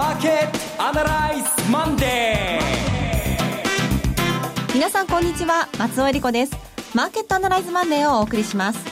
マーケットアナライズマンデー皆さんこんにちは松尾英里子ですマーケットアナライズマンデーをお送りします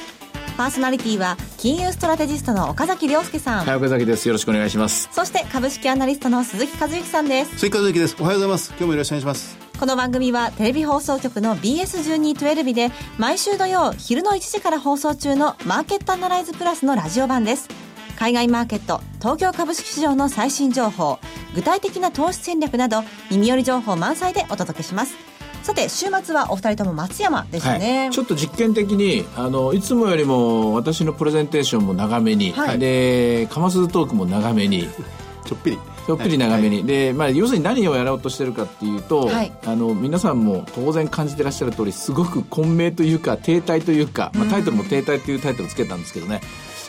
パーソナリティは金融ストラテジストの岡崎良介さん。はい、岡崎です。よろしくお願いします。そして株式アナリストの鈴木一之さんです。鈴木一之です。おはようございます。今日もよろしくお願いします。この番組はテレビ放送局の BS1212 で毎週土曜昼の1時から放送中のマーケットアナライズプラスのラジオ版です。海外マーケット、東京株式市場の最新情報、具体的な投資戦略など耳寄り情報満載でお届けします。さて週末はお二人とも松山でしたね、はい、ちょっと実験的にあのいつもよりも私のプレゼンテーションも長めに、はい、でかますトークも長めに ちょっぴり。ちょっぴり長めに、はい、で、まあ、要するに何をやろうとしてるかっていうと、はい、あの皆さんも当然感じてらっしゃる通りすごく混迷というか停滞というか、まあ、タイトルも停滞というタイトルをつけたんですけどね、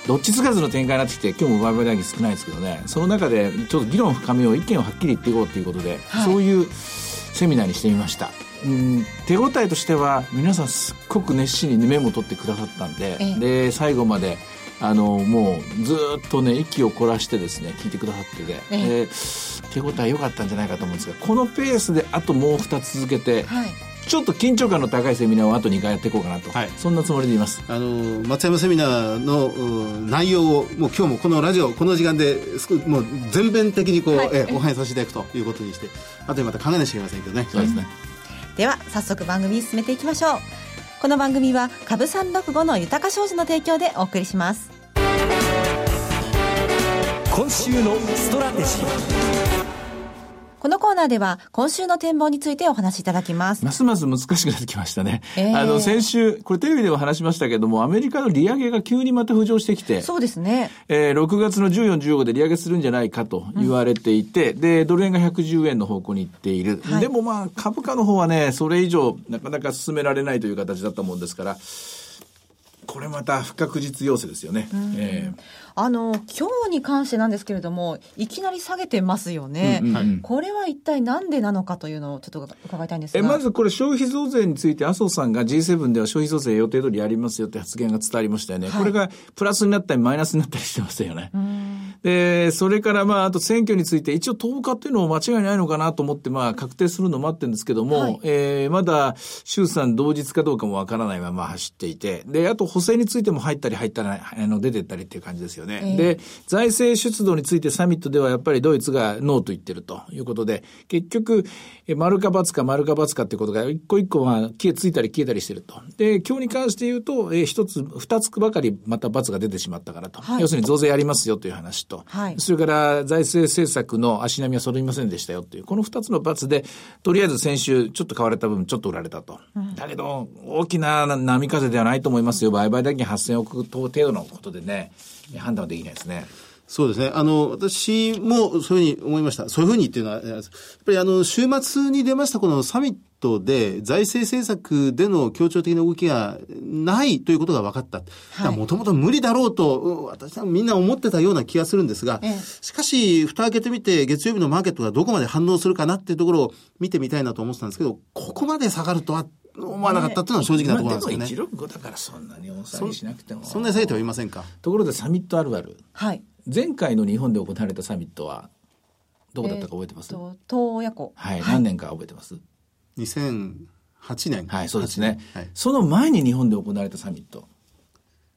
どっちつかずの展開になってきて今日も売買代金少ないですけどね。その中でちょっと議論を深めよう意見をはっきり言っていこうということで、はい、そういうセミナーにしてみました。うん手応えとしては皆さんすっごく熱心にメモを取ってくださったんで、ええ、で最後まであのもうずっとね息を凝らしてですね聞いてくださってて、ええ、手応え良かったんじゃないかと思うんですがこのペースであともう2つ続けて、はい、ちょっと緊張感の高いセミナーをあと2回やっていこうかなと、はい、そんなつもりでいます。あの松山セミナーの内容をもう今日もこのラジオこの時間でもう全面的にこう、はい、えお話しさせていただくということにしてあとでまた考えなきゃいけませんけどね。そうですね、では早速番組進めていきましょう。この番組は株三六五の豊か商事の提供でお送りします。今週のストラテジーこのコーナーでは今週の展望についてお話しいただきます。ますます難しくなってきましたね。えー、あの、先週、これテレビでも話しましたけども、アメリカの利上げが急にまた浮上してきて。そうですね。えー、6月の14、15で利上げするんじゃないかと言われていて、うん、で、ドル円が110円の方向に行っている。はい、でもまあ、株価の方はね、それ以上、なかなか進められないという形だったもんですから、これまた不確実要請ですよね。えー、あの今日に関してなんですけれども、いきなり下げてますよね、うんうん、これは一体なんでなのかというのをちょっと伺いたいんですが。えまずこれ、消費増税について、麻生さんが G7 では消費増税予定通りやりますよって発言が伝わりましたよね、はい、これがプラスになったり、マイナスになったりしてましたよね。で、それからまあ、あと選挙について、一応10日っていうのも間違いないのかなと思って、まあ、確定するのを待ってるんですけども、はい、えー、まだ衆参同日かどうかもわからないまま走っていて、で、あと補正についても入ったり入ったり、あの、出てったりっていう感じですよね。えー、で、財政出動についてサミットではやっぱりドイツがノーと言ってるということで、結局、丸か×か丸か×かっていうことが一個一個は消えついたり消えたりしてると。で、今日に関して言うと、えー、一つ、二つばかりまた×が出てしまったからと。はい、要するに増税やりますよという話と、はい、それから財政政策の足並みは揃いませんでしたよという、この二つの罰で、とりあえず先週ちょっと買われた分ちょっと売られたと。うん、だけど、大きな波風ではないと思いますよ。売買代金8000億程度のことでね、判断はできないですね。そうですね。あの、私もそういうふうに思いました。そういうふうにっていうのは、やっぱりあの、週末に出ましたこのサミットで財政政策での協調的な動きがないということが分かった。もともと無理だろうと、私はみんな思ってたような気がするんですが、しかし、蓋開けてみて、月曜日のマーケットがどこまで反応するかなっていうところを見てみたいなと思ってたんですけど、ここまで下がるとは、思わなかったっていうのは正直なところなんですよね。まあ、でも165だからそんなに抑えしなくても。そんなに下げてはいませんか？ところでサミットあるある。はい。前回の日本で行われたサミットはどこだったか覚えてます、えー、東野湖はい、何年か覚えてます？2008年はいそうですね、はい、その前に日本で行われたサミット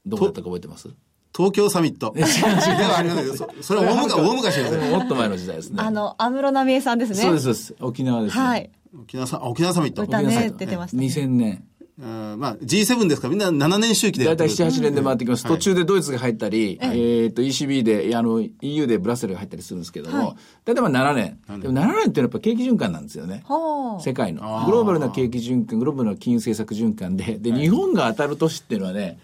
どこだったか覚えてます？東京サミット。ではありませんけど、それは大昔、大昔ですね。もっと前の時代ですね。あの、安室奈美恵さんですね。そうです、そうです。沖縄です、ね。はい。沖縄さ、沖縄サミット。歌ね、出てました、ね。2000年。まあ G7 ですからみんな7年周期で大体7、8年で回ってきます。途中でドイツが入ったり、えっと ECB で、あの EU でブラッセルが入ったりするんですけども、大体まあ7年。でも7年っていうのはやっぱ景気循環なんですよね。世界の。グローバルな景気循環、グローバルな金融政策循環で、で、日本が当たる年っていうのはね、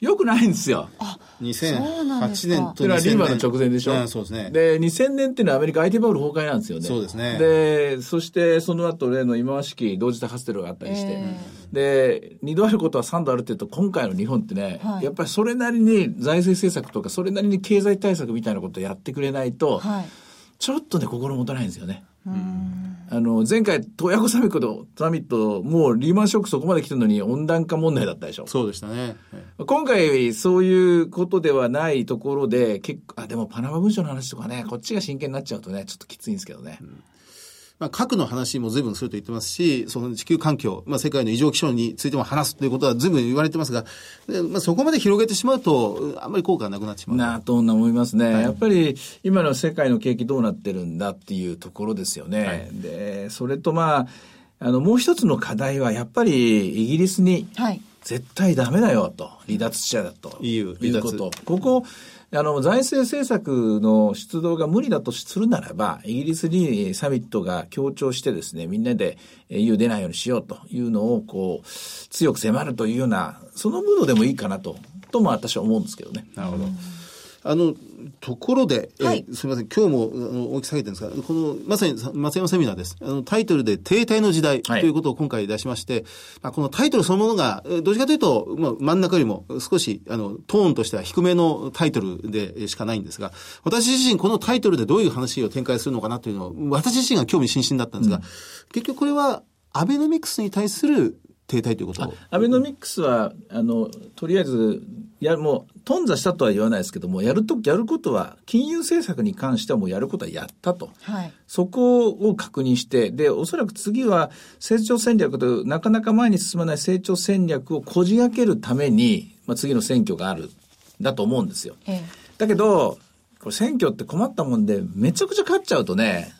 よくないんですよ。あ、2008年というのはリーマンの直前でしょ。うん、そうですね。で、2000年っていうのはアメリカ IT バブル崩壊なんですよね。そうですね。で、そしてその後例の今和式同時多発テロがあったりして、えー、で、2度あることは3度あるっていうと、今回の日本ってね、はい、やっぱりそれなりに財政政策とか、それなりに経済対策みたいなことをやってくれないと、はい、ちょっとね、心もたないんですよね。あの、前回、洞爺湖サミット、サミット、もうリーマンショックそこまで来てるのに温暖化問題だったでしょ。そうでしたね。今回、そういうことではないところで、結構、あ、でもパナマ文書の話とかね、こっちが真剣になっちゃうとね、ちょっときついんですけどね。まあ、核の話も随分すると言ってますし、その地球環境、まあ、世界の異常気象についても話すということは随分言われてますが、でまあ、そこまで広げてしまうと、あんまり効果がなくなってしまう。なと思いますね、はい、やっぱり今の世界の景気どうなってるんだっていうところですよね。はい、で、それとまあ、あの、もう一つの課題は、やっぱりイギリスに、絶対ダメだよと、離脱者だと。EU、いうこと。ここ、あの、財政政策の出動が無理だとするならば、イギリスにサミットが強調してですね、みんなで EU 出ないようにしようというのを、こう、強く迫るというような、そのムードでもいいかなと、とも私は思うんですけどね。なるほど。あの、ところで、はい、えすみません、今日もあの大きく下げてるんですが、この、まさに松山セミナーです。あの、タイトルで停滞の時代ということを今回出しまして、はい、まあ、このタイトルそのものが、どっちかというと、まあ、真ん中よりも少し、あの、トーンとしては低めのタイトルでしかないんですが、私自身このタイトルでどういう話を展開するのかなというのを、私自身が興味津々だったんですが、うん、結局これは、アベノミクスに対する停滞ということアベノミクスは、あの、とりあえず、や、もう、頓挫したとは言わないですけども、やると、やることは、金融政策に関してはもうやることはやったと。はい。そこを確認して、で、おそらく次は、成長戦略と、なかなか前に進まない成長戦略をこじ開けるために、まあ、次の選挙がある、だと思うんですよ。ええ、だけど、これ選挙って困ったもんで、めちゃくちゃ勝っちゃうとね、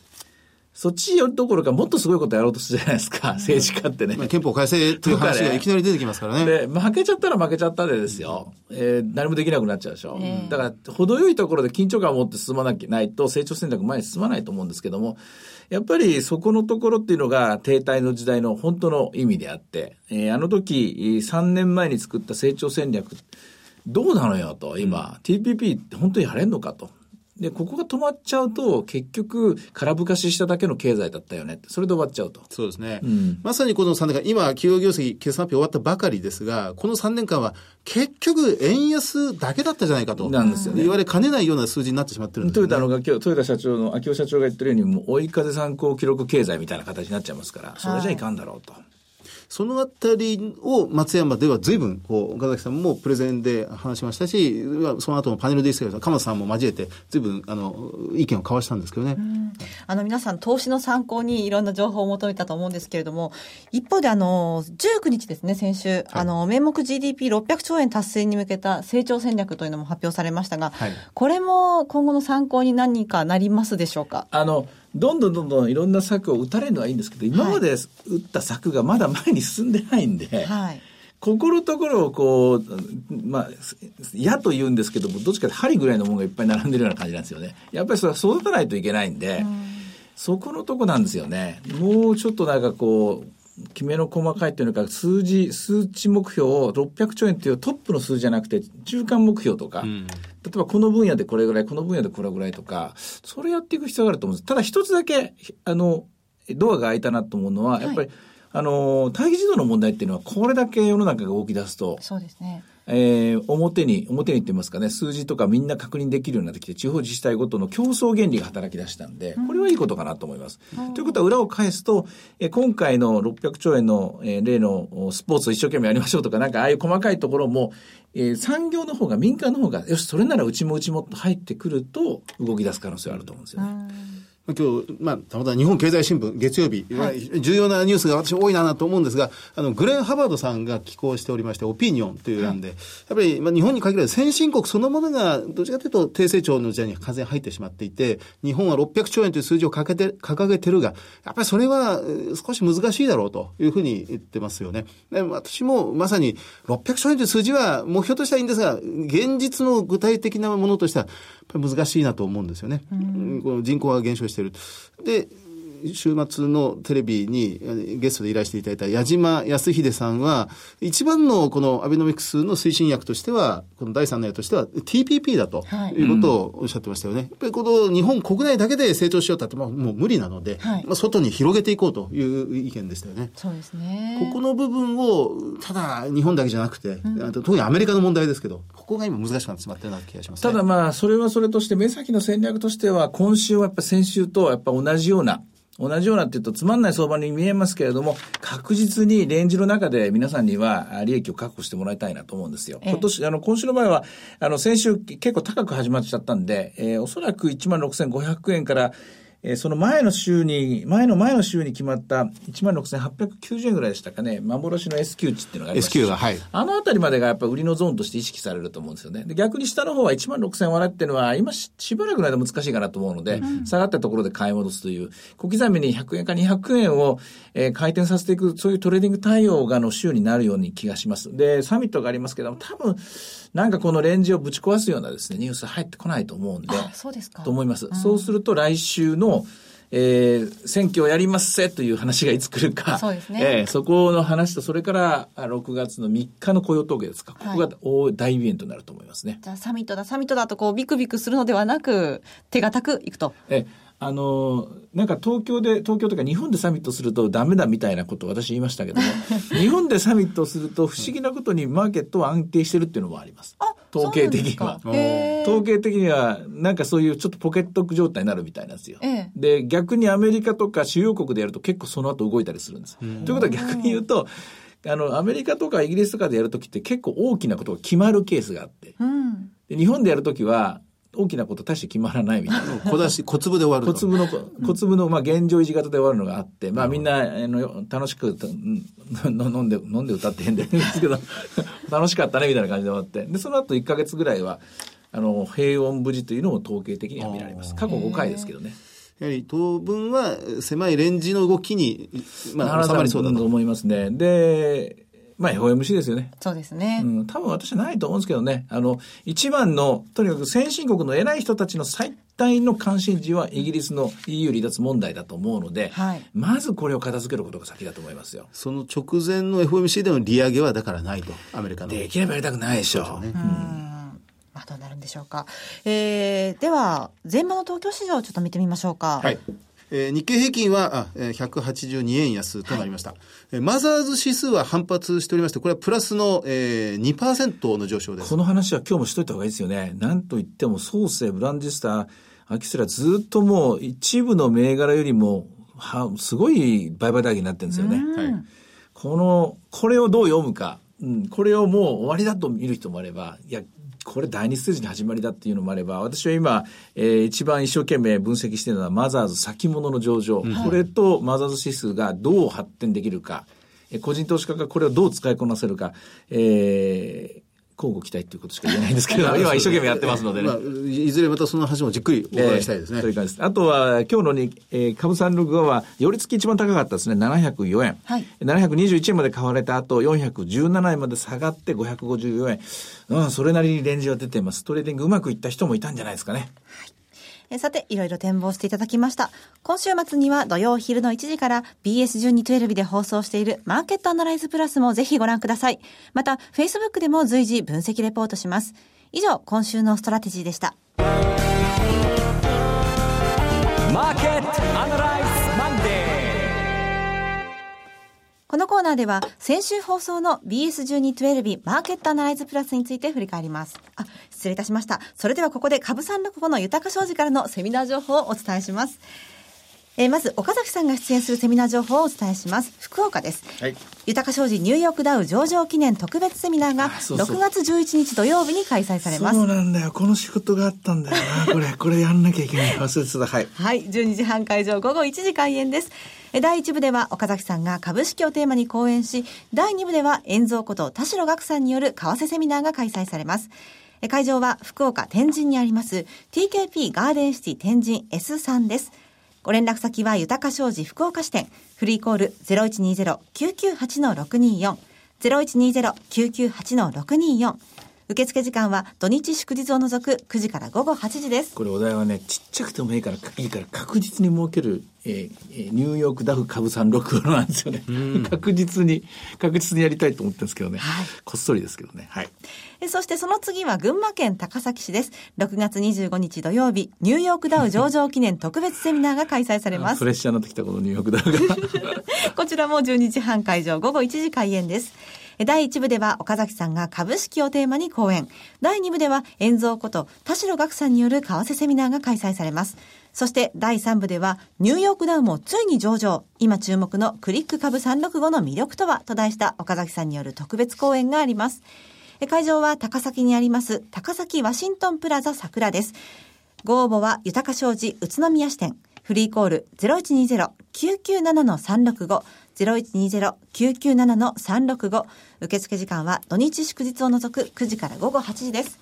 そっちよるどころかもっとすごいことやろうとするじゃないですか、政治家ってね。まあ、憲法改正という話がいきなり出てきますからね。で、負けちゃったら負けちゃったでですよ。えー、何もできなくなっちゃうでしょ。えー、だから、程よいところで緊張感を持って進まなきゃないと、成長戦略前に進まないと思うんですけども、やっぱりそこのところっていうのが停滞の時代の本当の意味であって、えー、あの時、3年前に作った成長戦略、どうなのよと、今、うん、TPP って本当にやれんのかと。で、ここが止まっちゃうと、結局、空ぶかししただけの経済だったよねそれで終わっちゃうと。そうですね。うん、まさにこの3年間、今、企業業績、決算発表終わったばかりですが、この3年間は、結局、円安だけだったじゃないかと。なんですよね。言われかねないような数字になってしまってるんです、ね、トヨタの今日、トヨタ社長の、秋尾社長が言ってるように、もう追い風参考記録経済みたいな形になっちゃいますから、それじゃいかんだろうと。はいそのあたりを松山では随分、こう、岡崎さんもプレゼンで話しましたし、その後のパネルでですけど、鎌田さんも交えて、随分、あの、意見を交わしたんですけどね。あの、皆さん、投資の参考にいろんな情報を求めたと思うんですけれども、一方で、あの、19日ですね、先週、はい、あの、名目 GDP600 兆円達成に向けた成長戦略というのも発表されましたが、はい、これも今後の参考に何かなりますでしょうか？あの、どんどんどんどんいろんな策を打たれるのはいいんですけど、今まで打った策がまだ前に進んでないんで、はい、ここのところをこう、まあ、嫌と言うんですけども、どっちかって針ぐらいのものがいっぱい並んでるような感じなんですよね。やっぱりそれは育たないといけないんで、そこのとこなんですよね。もうちょっとなんかこう、きめの細かいというのか、数字、数値目標を600兆円っていうトップの数字じゃなくて、中間目標とか、うん、例えばこの分野でこれぐらい、この分野でこれぐらいとか、それやっていく必要があると思うんです。ただ一つだけ、あの、ドアが開いたなと思うのは、やっぱり、はい、あの、待機児童の問題っていうのは、これだけ世の中が動き出すと、そうですね。えー、表に、表にって言いますかね、数字とかみんな確認できるようになってきて、地方自治体ごとの競争原理が働き出したんで、これはいいことかなと思います。うん、ということは裏を返すと、えー、今回の600兆円の、えー、例のスポーツを一生懸命やりましょうとか、なんかああいう細かいところも、えー、産業の方が、民間の方が、よし、それならうちもうちもと入ってくると、動き出す可能性があると思うんですよね。今日、まあ、たまたま日本経済新聞、月曜日、はい、重要なニュースが私多いなと思うんですが、あの、グレン・ハバードさんが寄稿しておりまして、オピニオンという欄で、はい、やっぱり、まあ、日本に限らず先進国そのものが、どちらかというと低成長の時代に完全に入ってしまっていて、日本は600兆円という数字を掲げて、掲げてるが、やっぱりそれは少し難しいだろうというふうに言ってますよね。で私もまさに600兆円という数字は目標としてはいいんですが、現実の具体的なものとしては、やっぱり難しいなと思うんですよね。うん、この人口が減少している。で、週末のテレビにゲストでいらしていただいた矢島康秀さんは、一番のこのアベノミクスの推進役としては、この第三の矢としては TPP だということをおっしゃってましたよね。はいうん、やっぱりこの日本国内だけで成長しようとってもう無理なので、はい、まあ外に広げていこうという意見でしたよね。そうですね。ここの部分を、ただ日本だけじゃなくて、うん、特にアメリカの問題ですけど、ここが今難しくなってしまってるような気がします、ね、ただまあ、それはそれとして、目先の戦略としては、今週はやっぱ先週とやっぱ同じような同じようなって言うとつまんない相場に見えますけれども、確実にレンジの中で皆さんには利益を確保してもらいたいなと思うんですよ。今年、あの、今週の場合は、あの、先週結構高く始まっちゃったんで、えー、おそらく16,500円から、えー、その前の週に、前の前の週に決まった16,890円ぐらいでしたかね、幻の S q 値っていうのがあります S q が、はい。あのあたりまでがやっぱ売りのゾーンとして意識されると思うんですよね。で逆に下の方は16,000円割っていうのは、今しばらくの間難しいかなと思うので、うん、下がったところで買い戻すという、小刻みに100円か200円を、えー、回転させていく、そういうトレーディング対応がの週になるように気がします。で、サミットがありますけども、多分、なんかこのレンジをぶち壊すようなですね、ニュース入ってこないと思うんで、そうですか。と思います。うん、そうすると来週の、えー、選挙をやりますせという話がいつ来るか。そうですね。えー、そこの話と、それから6月の3日の雇用統計ですか。ここが大大イベントになると思いますね。じゃあサミットだ、サミットだとこうビクビクするのではなく、手堅くいくと。えあの、なんか東京で、東京とか日本でサミットするとダメだみたいなことを私言いましたけども、日本でサミットすると不思議なことにマーケットは安定してるっていうのもあります。統計的には。統計的には、なんかそういうちょっとポケット状態になるみたいなんですよ。で、逆にアメリカとか主要国でやると結構その後動いたりするんです。ということは逆に言うと、あの、アメリカとかイギリスとかでやるときって結構大きなことが決まるケースがあって、うん、で日本でやるときは、大きなこと大して決まらないみたいな。小出し、小粒で終わる小粒の、小粒の、まあ、現状維持型で終わるのがあって、まあ、みんな、あの、楽しく、飲んで、飲んで歌って変ですけど、楽しかったね、みたいな感じで終わって。で、その後1か月ぐらいは、あの、平穏無事というのも統計的には見られます。過去5回ですけどね。やはり当分は狭いレンジの動きに、まあ、収まりそうだと思いますね。で、まあ FOMC ですよね。そうですね。うん、多分私はないと思うんですけどね。あの、一番の、とにかく先進国の偉い人たちの最大の関心事はイギリスの EU 離脱問題だと思うので、はい、まずこれを片付けることが先だと思いますよ。その直前の FOMC での利上げはだからないと、アメリカの。できればやりたくないでしょう。うね、うんまあ、どうなるんでしょうか。えー、では、前場の東京市場をちょっと見てみましょうか。はい。えー、日経平均はあ、えー、182円安となりました、はい、マザーズ指数は反発しておりまして、これはプラスの、えー、2%の上昇です。この話は今日もしといた方がいいですよね。なんといっても、創生、ブランディスター、アキスラずっともう一部の銘柄よりも、は、すごい売買代金になってるんですよね。はい。この、これをどう読むか。うん、これをもう終わりだと見る人もあれば、いや、これ第二ステージの始まりだっていうのもあれば、私は今、えー、一番一生懸命分析しているのは、マザーズ先物の上場。うん、これとマザーズ指数がどう発展できるか。個人投資家がこれをどう使いこなせるか。えー交互期待ということしか言えないんですけど、今一生懸命やってますのでね。まあ、いずれまたその話もじっくりお伺いしたいですね。えー、という感じです。あとは、今日のに、えー、株365は、寄り付き一番高かったですね。704円。はい。721円まで買われた後、417円まで下がって554円。うん、それなりにレンジは出ています。トレーディングうまくいった人もいたんじゃないですかね。はいえさて、いろいろ展望していただきました。今週末には土曜昼の1時から BS1212 で放送しているマーケットアナライズプラスもぜひご覧ください。また、Facebook でも随時分析レポートします。以上、今週のストラテジーでした。マーケットアナライズこのコーナーでは先週放送の BS1212 マーケットアナライズプラスについて振り返ります。あ、失礼いたしました。それではここで株365の豊か商事からのセミナー情報をお伝えします。えー、まず、岡崎さんが出演するセミナー情報をお伝えします。福岡です。はい。豊か商事ニューヨークダウ上場記念特別セミナーが6月11日土曜日に開催されます。そうなんだよ。この仕事があったんだよな。これ、これやんなきゃいけない。忘れてた。はい。はい。12時半会場午後1時開演です。第1部では岡崎さんが株式をテーマに講演し、第2部では遠蔵こと田代岳さんによる為替セミナーが開催されます。会場は福岡天神にあります TKP ガーデンシティ天神 S3 です。ご連絡先は豊か商事福岡支店、フリーコール0120-998-624、0120-998-624、受付時間は土日祝日を除く9時から午後8時です。これお題はね、ちっちゃくてもいいから、いいから確実に設ける、えー、ニューヨークダフ株三六なんですよね。確実に、確実にやりたいと思ってるんですけどね。はい、こっそりですけどね。はい。そしてその次は群馬県高崎市です。6月25日土曜日、ニューヨークダウ上場記念特別セミナーが開催されます。プレッシャーになってきたこのニューヨークダウが。こちらも12時半会場、午後1時開演です。第1部では岡崎さんが株式をテーマに講演。第2部では、遠蔵こと田代岳さんによる為替セミナーが開催されます。そして第3部では、ニューヨークダウもついに上場。今注目のクリック株365の魅力とは？と題した岡崎さんによる特別講演があります。会場は高崎にあります高崎ワシントンプラザ桜です。ご応募は豊商事宇都宮支店。フリーコール0120-997-365。0120-997-365。受付時間は土日祝日を除く9時から午後8時です。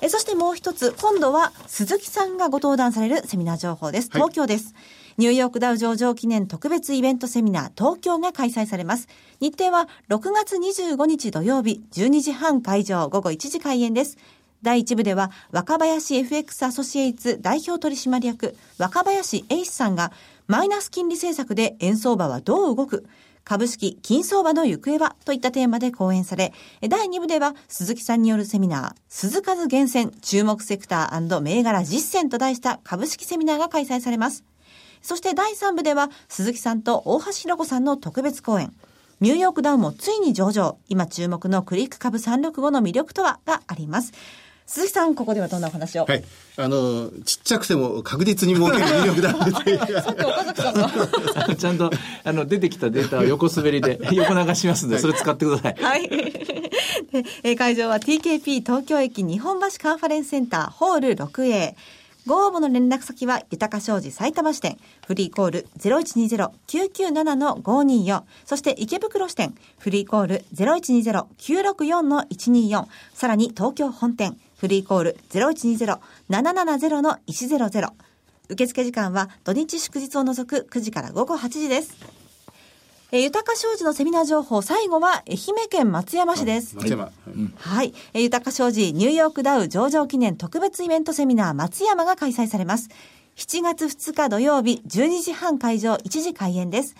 えそしてもう一つ、今度は鈴木さんがご登壇されるセミナー情報です。東京です。はいニューヨークダウ上場記念特別イベントセミナー東京が開催されます。日程は6月25日土曜日12時半会場午後1時開演です。第1部では若林 FX アソシエイツ代表取締役若林英史さんがマイナス金利政策で円相場はどう動く株式、金相場の行方はといったテーマで講演され、第2部では鈴木さんによるセミナー、鈴数厳選注目セクター銘柄実践と題した株式セミナーが開催されます。そして第3部では、鈴木さんと大橋ひろ子さんの特別講演。ニューヨークダウンもついに上場。今注目のクリック株365の魅力とはがあります。鈴木さん、ここではどんなお話を？はい。あの、ちっちゃくても確実に儲ける魅力ださっき岡崎さんが。ちゃんと、あの、出てきたデータを横滑りで、横流しますんで、それ使ってください。はい。え会場は TKP 東京駅日本橋カンファレンスセンターホール 6A。ご応募の連絡先は、豊か商事埼玉支店、フリーコール0120-997-524、そして池袋支店、フリーコール0120-964-124、さらに東京本店、フリーコール0120-770-100。受付時間は土日祝日を除く9時から午後8時です。えー、豊か商事のセミナー情報、最後は愛媛県松山市です。松山。はい。えー、豊か商事ニューヨークダウ上場記念特別イベントセミナー松山が開催されます。7月2日土曜日12時半会場1時開演です。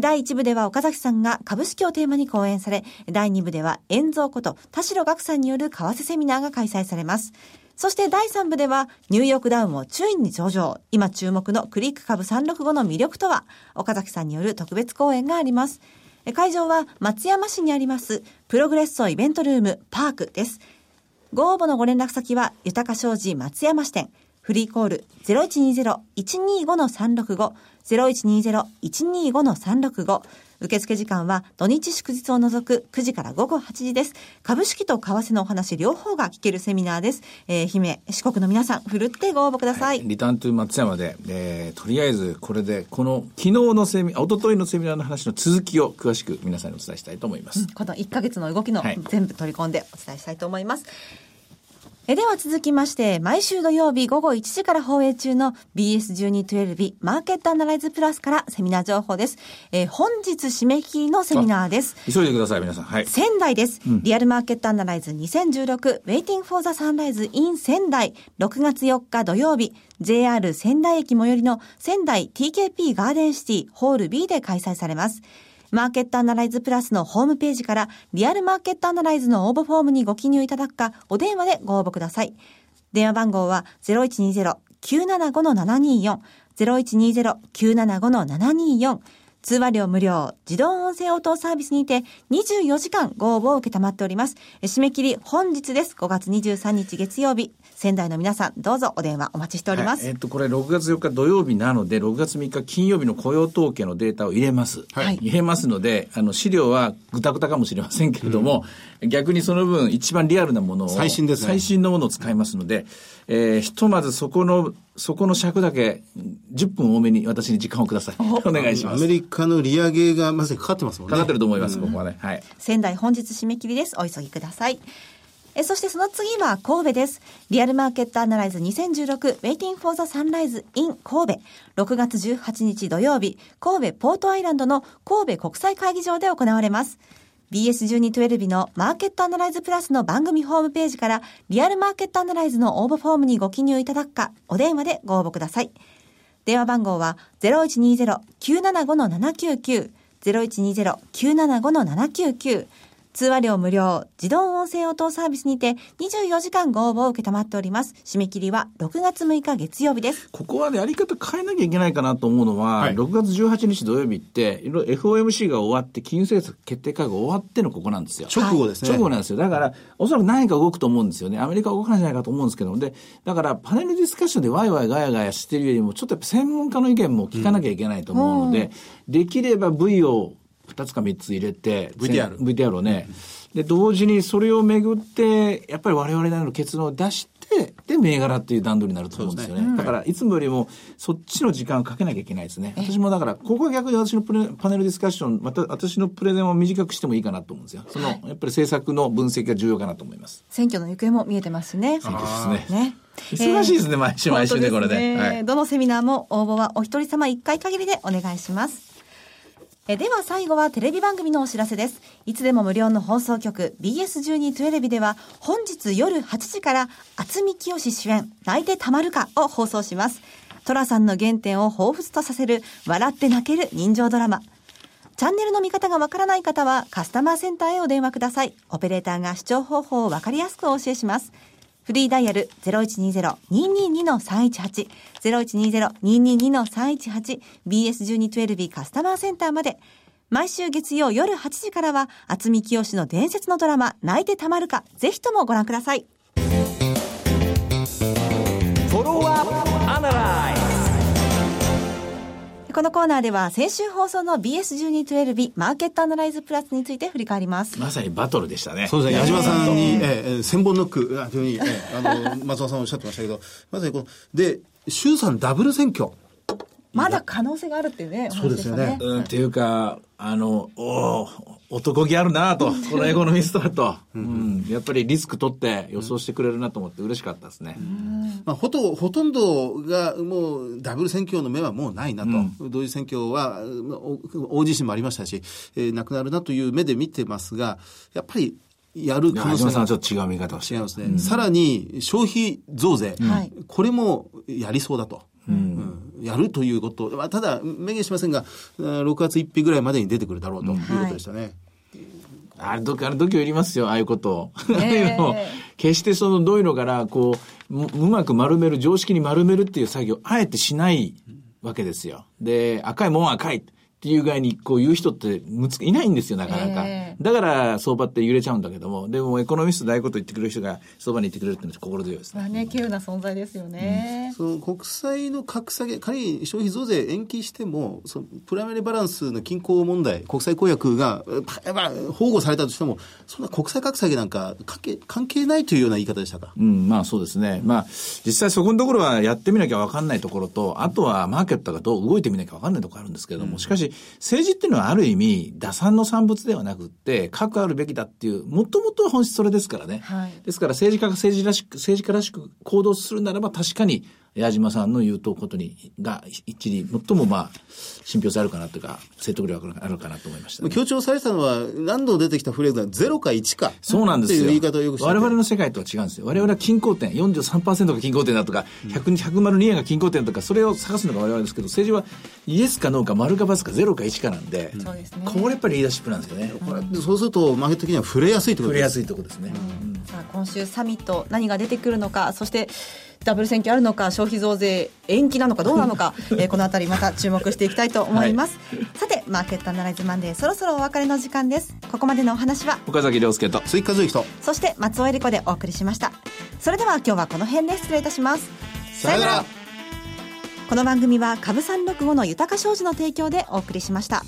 第1部では岡崎さんが株式をテーマに講演され、第2部では遠蔵こと田代岳さんによる為替セミナーが開催されます。そして第3部では、ニューヨークダウンを注意に上場。今注目のクリック株365の魅力とは、岡崎さんによる特別講演があります。会場は松山市にあります、プログレッソイベントルームパークです。ご応募のご連絡先は、豊か商事松山支店、フリーコール0120-125-365、0120-125-365、受付時間は土日祝日を除く9時から午後8時です。株式と為替のお話両方が聞けるセミナーです。えー、姫、四国の皆さん、ふるってご応募ください。はい、リターントゥ松山で、えー、とりあえずこれで、この昨日のセミ、おとといのセミナーの話の続きを詳しく皆さんにお伝えしたいと思います。うん、この1か月の動きの全部取り込んでお伝えしたいと思います。えでは続きまして、毎週土曜日午後1時から放映中の BS1212 マーケットアナライズプラスからセミナー情報です。えー、本日締め切りのセミナーです。急いでください、皆さん。はい。仙台です。うん、リアルマーケットアナライズ2016 Waiting for the Sunrise in 仙台6月4日土曜日 JR 仙台駅最寄りの仙台 TKP ガーデンシティホール B で開催されます。マーケットアナライズプラスのホームページからリアルマーケットアナライズの応募フォームにご記入いただくか、お電話でご応募ください。電話番号は0120-975-724、0120-975-724、通話料無料、自動音声応答サービスにて24時間ご応募を受けたまっております。締め切り本日です。5月23日月曜日。仙台の皆さん、どうぞお電話お待ちしております。はい、えっと、これ6月4日土曜日なので、6月3日金曜日の雇用統計のデータを入れます。はい。入れますので、あの、資料はぐたぐたかもしれませんけれども、うん、逆にその分一番リアルなものを、最新です、ね、最新のものを使いますので、えー、ひとまずそこの、そこの尺だけ10分多めに私に時間をください。お願いします。アメリカの利上げがまさにかかってますもんね。かかってると思います、ここはね。はい。仙台本日締め切りです。お急ぎください。えそしてその次は神戸です。リアルマーケットアナライズ2016 Waiting for the Sunrise in 神戸。6月18日土曜日、神戸ポートアイランドの神戸国際会議場で行われます。BS1212 のマーケットアナライズプラスの番組ホームページからリアルマーケットアナライズの応募フォームにご記入いただくか、お電話でご応募ください。電話番号は0120-975-799、0120-975-799通話料無料、自動音声応答サービスにて24時間ご応募を受けたまっております。締め切りは6月6日月曜日です。ここはね、やり方変えなきゃいけないかなと思うのは、はい6月18日土曜日って、いろいろ FOMC が終わって、金融政策決定会合終わってのここなんですよ。直後ですね。直後なんですよ。だから、おそらく何か動くと思うんですよね。アメリカは動かないんじゃないかと思うんですけど、で、だから、パネルディスカッションでワイワイガヤガヤしてるよりも、ちょっとやっぱ専門家の意見も聞かなきゃいけないと思うので、できれば V を2つか3つ入れて、VTR VTR をね、で、同時にそれをめぐって、やっぱり我々なりの結論を出して、で、銘柄っていう段取りになると思うんですよね。だから、いつもよりも、そっちの時間をかけなきゃいけないですね。私もだから、ここは逆に私のプレパネルディスカッション、また私のプレゼンを短くしてもいいかなと思うんですよ。その、やっぱり政策の分析が重要かなと思います。選挙の行方も見えてますしね。そうですね。ね。忙しいですね、毎週毎週ね、これで。はい。どのセミナーも応募はお一人様一回限りでお願いします。えでは最後はテレビ番組のお知らせです。いつでも無料の放送局 BS1212 では本日夜8時から渥美清主演泣いてたまるかを放送します。寅さんの原点を彷彿とさせる笑って泣ける人情ドラマ。チャンネルの見方がわからない方はカスタマーセンターへお電話ください。オペレーターが視聴方法をわかりやすくお教えします。フリーダイヤル0120-222-318 0120-222-318 BS1212 カスタマーセンターまで。毎週月曜夜8時からは渥美清の伝説のドラマ泣いてたまるか。ぜひともご覧ください。このコーナーでは先週放送の BS1212 マーケットアナライズプラスについて振り返ります。まさにバトルでしたね。そうですね、矢島さんに、ええええ千本ノック、あええあの、松尾さんおっしゃってましたけど、まさにこの、で、衆参ダブル選挙。まだ可能性があるっていうね。そうですよね。うん、っていうか、あの、おー男気あるなと、このエコノミストだと、うん、やっぱりリスク取って予想してくれるなと思って嬉しかったですね。まあ、ほと、ほとんどがもうダブル選挙の目はもうないなと。同時選挙は、大地震もありましたし、えーなくなるなという目で見てますが、やっぱり、やる可能性はちょっと違う見方をして。違いますね。さらに、消費増税、はい。これもやりそうだと。うんやるということ、まあ、ただ、明言しませんが、うん6月1日ぐらいまでに出てくるだろうということでしたね。あれ、どあれ度胸いりますよ、ああいうことええ。いうのを決してその、どういうのから、こう、ううまく丸める、常識に丸めるっていう作業、あえてしないわけですよ。で、赤いもんは赤いっていう具合に、こう言う人ってむつ、いないんですよ、なかなか。ええだから、相場って揺れちゃうんだけども、でも、エコノミストでああいうこと言ってくれる人が、相場に言ってくれるっていうのは心強いですね。まあね、稀有な存在ですよね。その国債の格下げ、仮に消費増税延期しても、そのプライマリーバランスの均衡問題、国際公約が、えまあ保護されたとしても、そんな国債格下げなんか関係関係ないというような言い方でしたか？うん、まあそうですね。まあ、実際そこのところはやってみなきゃ分かんないところと、あとはマーケットがどう動いてみなきゃ分かんないところあるんですけれども、しかし、政治っていうのはある意味、打算の産物ではなくって、核あるべきだっていう、もともとは本質それですからね。はいですから政治家が政治らしく、政治家らしく行動するならば確かに、矢島さんの言うとことに、が一理、最もまあ、信憑性あるかなというか、説得力があるかなと思いました、ね。強調されてたのは、何度出てきたフレーズは0か1か。そうなんですよ。っていう言い方をよくしてて我々の世界とは違うんですよ。我々は均衡点、43%が均衡点だとか、100 102円が均衡点とか、それを探すのが我々ですけど、政治はイエスかノーか丸かバツか0か1かなんで、そうですねこれやっぱりリーダーシップなんですよね。これそうすると、マーケット的には振れやすいということです。触れやすいところですね。さあ今週サミット何が出てくるのかそしてダブル選挙あるのか消費増税延期なのかどうなのか、えーこのあたりまた注目していきたいと思います、さてマーケットアナライズマンデーそろそろお別れの時間です。ここまでのお話は岡崎亮介と。追加随と。そして松尾恵理子でお送りしました。それでは今日はこの辺で失礼いたします。さよなら。この番組は株三六五の豊か商事の提供でお送りしました